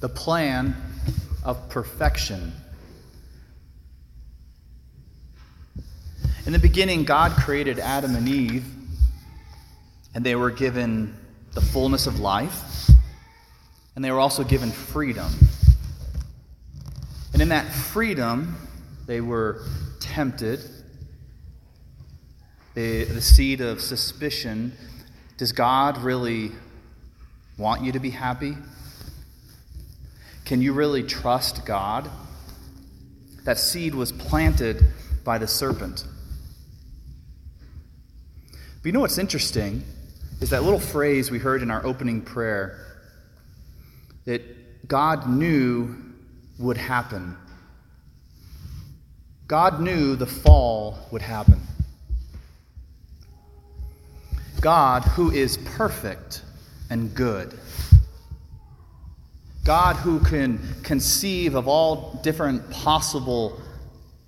the plan of perfection. In the beginning, God created Adam and Eve, and they were given the fullness of life, and they were also given freedom. And in that freedom, they were tempted. The, the seed of suspicion does God really want you to be happy? Can you really trust God? That seed was planted by the serpent. But you know what's interesting is that little phrase we heard in our opening prayer that God knew would happen. God knew the fall would happen. God, who is perfect and good. God, who can conceive of all different possible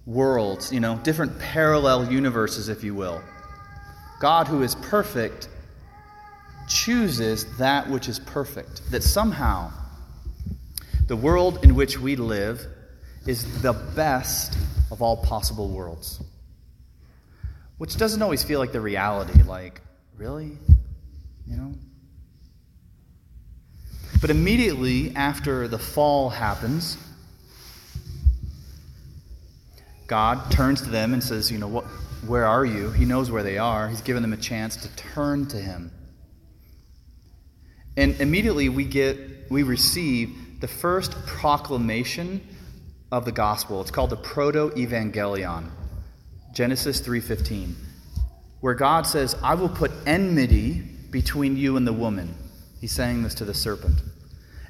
worlds, you know, different parallel universes, if you will. God, who is perfect, chooses that which is perfect. That somehow the world in which we live is the best of all possible worlds. Which doesn't always feel like the reality. Like, really? You know? But immediately after the fall happens, God turns to them and says, You know, what, where are you? He knows where they are. He's given them a chance to turn to Him. And immediately we get, we receive the first proclamation of the gospel. It's called the proto-evangelion. Genesis 3:15. Where God says, "I will put enmity between you and the woman." He's saying this to the serpent.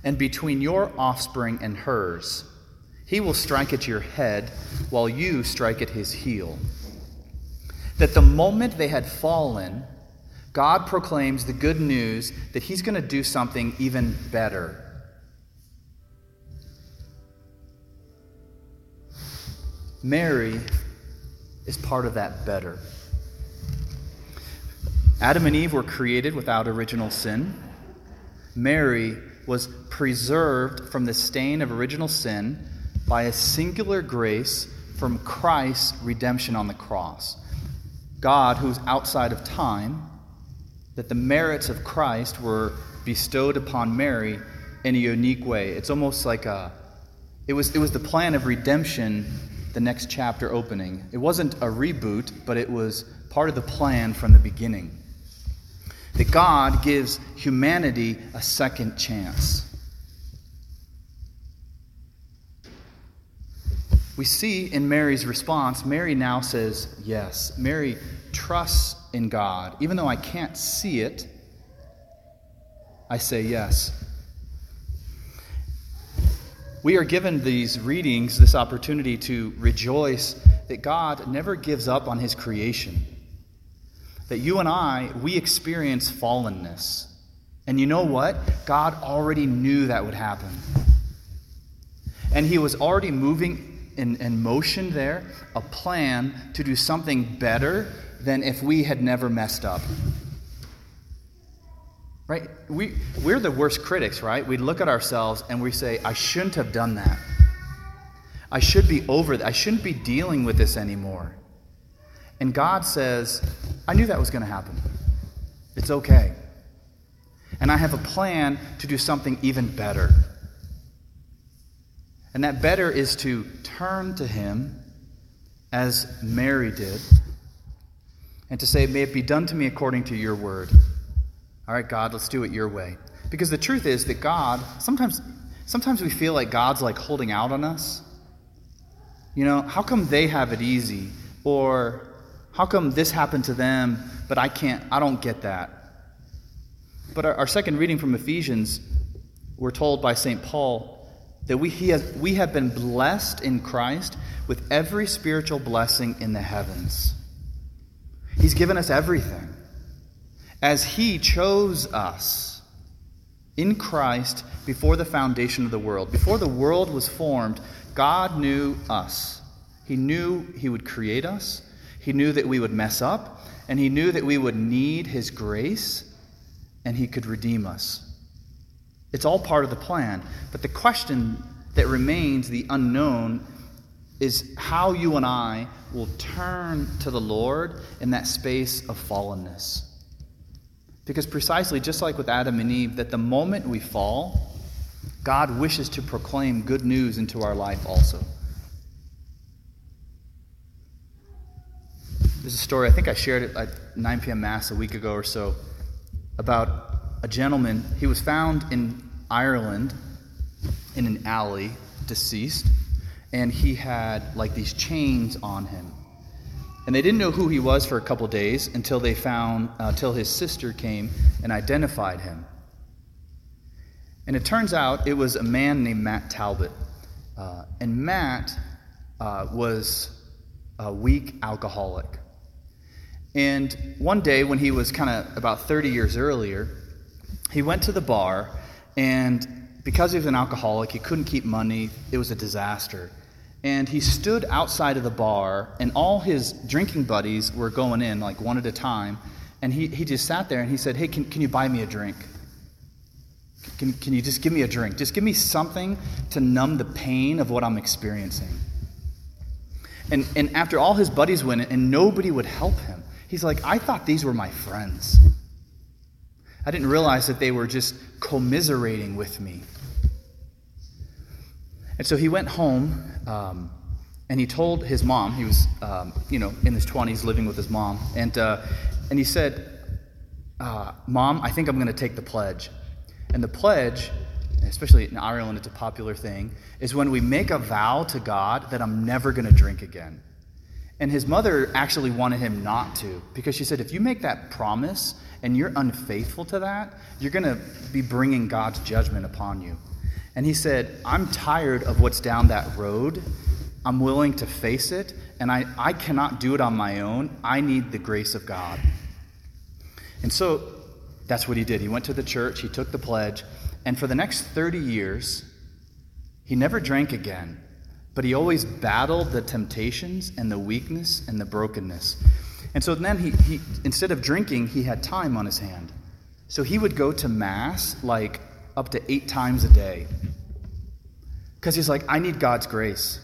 And between your offspring and hers, he will strike at your head while you strike at his heel. That the moment they had fallen, God proclaims the good news that he's going to do something even better. Mary is part of that better. Adam and Eve were created without original sin. Mary was preserved from the stain of original sin by a singular grace from Christ's redemption on the cross. God, who's outside of time, that the merits of Christ were bestowed upon Mary in a unique way. It's almost like a it was it was the plan of redemption the next chapter opening. It wasn't a reboot, but it was part of the plan from the beginning that God gives humanity a second chance. We see in Mary's response, Mary now says yes. Mary trusts in God. Even though I can't see it, I say yes. We are given these readings, this opportunity to rejoice that God never gives up on his creation that you and I, we experience fallenness. And you know what? God already knew that would happen. And He was already moving in, in motion there a plan to do something better than if we had never messed up. Right? We, we're the worst critics, right? We look at ourselves and we say, I shouldn't have done that. I should be over that. I shouldn't be dealing with this anymore. And God says, I knew that was going to happen. It's okay. And I have a plan to do something even better. And that better is to turn to Him as Mary did and to say, May it be done to me according to your word. All right, God, let's do it your way. Because the truth is that God, sometimes, sometimes we feel like God's like holding out on us. You know, how come they have it easy? Or how come this happened to them, but I can't, I don't get that? But our, our second reading from Ephesians, we're told by St. Paul that we, has, we have been blessed in Christ with every spiritual blessing in the heavens. He's given us everything. As He chose us in Christ before the foundation of the world, before the world was formed, God knew us. He knew He would create us, he knew that we would mess up, and He knew that we would need His grace, and He could redeem us. It's all part of the plan. But the question that remains, the unknown, is how you and I will turn to the Lord in that space of fallenness. Because precisely, just like with Adam and Eve, that the moment we fall, God wishes to proclaim good news into our life also. There's a story, I think I shared it at 9 p.m. Mass a week ago or so, about a gentleman. He was found in Ireland in an alley, deceased, and he had like these chains on him. And they didn't know who he was for a couple days until they found, uh, until his sister came and identified him. And it turns out it was a man named Matt Talbot. Uh, and Matt uh, was a weak alcoholic. And one day, when he was kind of about 30 years earlier, he went to the bar, and because he was an alcoholic, he couldn't keep money. It was a disaster. And he stood outside of the bar, and all his drinking buddies were going in, like one at a time. And he, he just sat there and he said, Hey, can, can you buy me a drink? Can, can you just give me a drink? Just give me something to numb the pain of what I'm experiencing. And, and after all his buddies went in, and nobody would help him, He's like, I thought these were my friends. I didn't realize that they were just commiserating with me. And so he went home um, and he told his mom, he was, um, you know, in his 20s living with his mom, and, uh, and he said, uh, Mom, I think I'm going to take the pledge. And the pledge, especially in Ireland, it's a popular thing, is when we make a vow to God that I'm never going to drink again. And his mother actually wanted him not to because she said, if you make that promise and you're unfaithful to that, you're going to be bringing God's judgment upon you. And he said, I'm tired of what's down that road. I'm willing to face it, and I, I cannot do it on my own. I need the grace of God. And so that's what he did. He went to the church, he took the pledge, and for the next 30 years, he never drank again. But he always battled the temptations and the weakness and the brokenness. And so then he, he instead of drinking, he had time on his hand. So he would go to Mass like up to eight times a day. Because he's like, I need God's grace.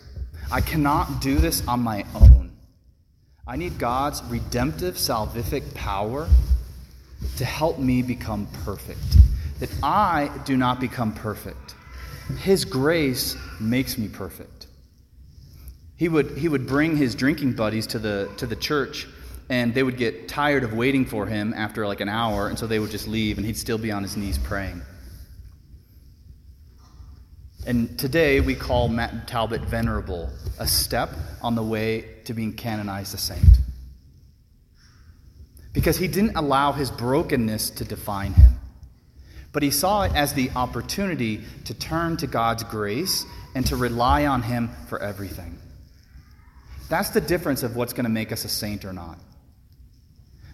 I cannot do this on my own. I need God's redemptive, salvific power to help me become perfect. That I do not become perfect. His grace makes me perfect. He would, he would bring his drinking buddies to the, to the church, and they would get tired of waiting for him after like an hour, and so they would just leave, and he'd still be on his knees praying. And today we call Matt Talbot venerable, a step on the way to being canonized a saint. Because he didn't allow his brokenness to define him, but he saw it as the opportunity to turn to God's grace and to rely on him for everything. That's the difference of what's going to make us a saint or not.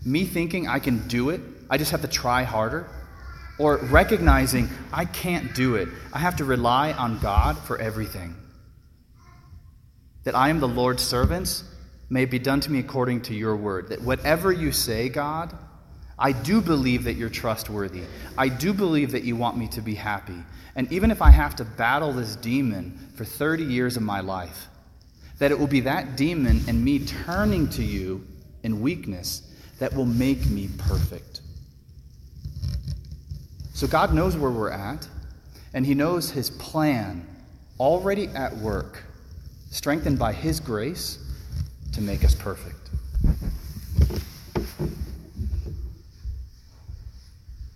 Me thinking I can do it, I just have to try harder, or recognizing I can't do it, I have to rely on God for everything. That I am the Lord's servants, may be done to me according to your word. That whatever you say, God, I do believe that you're trustworthy. I do believe that you want me to be happy. And even if I have to battle this demon for 30 years of my life, that it will be that demon and me turning to you in weakness that will make me perfect. So God knows where we're at, and He knows His plan already at work, strengthened by His grace to make us perfect.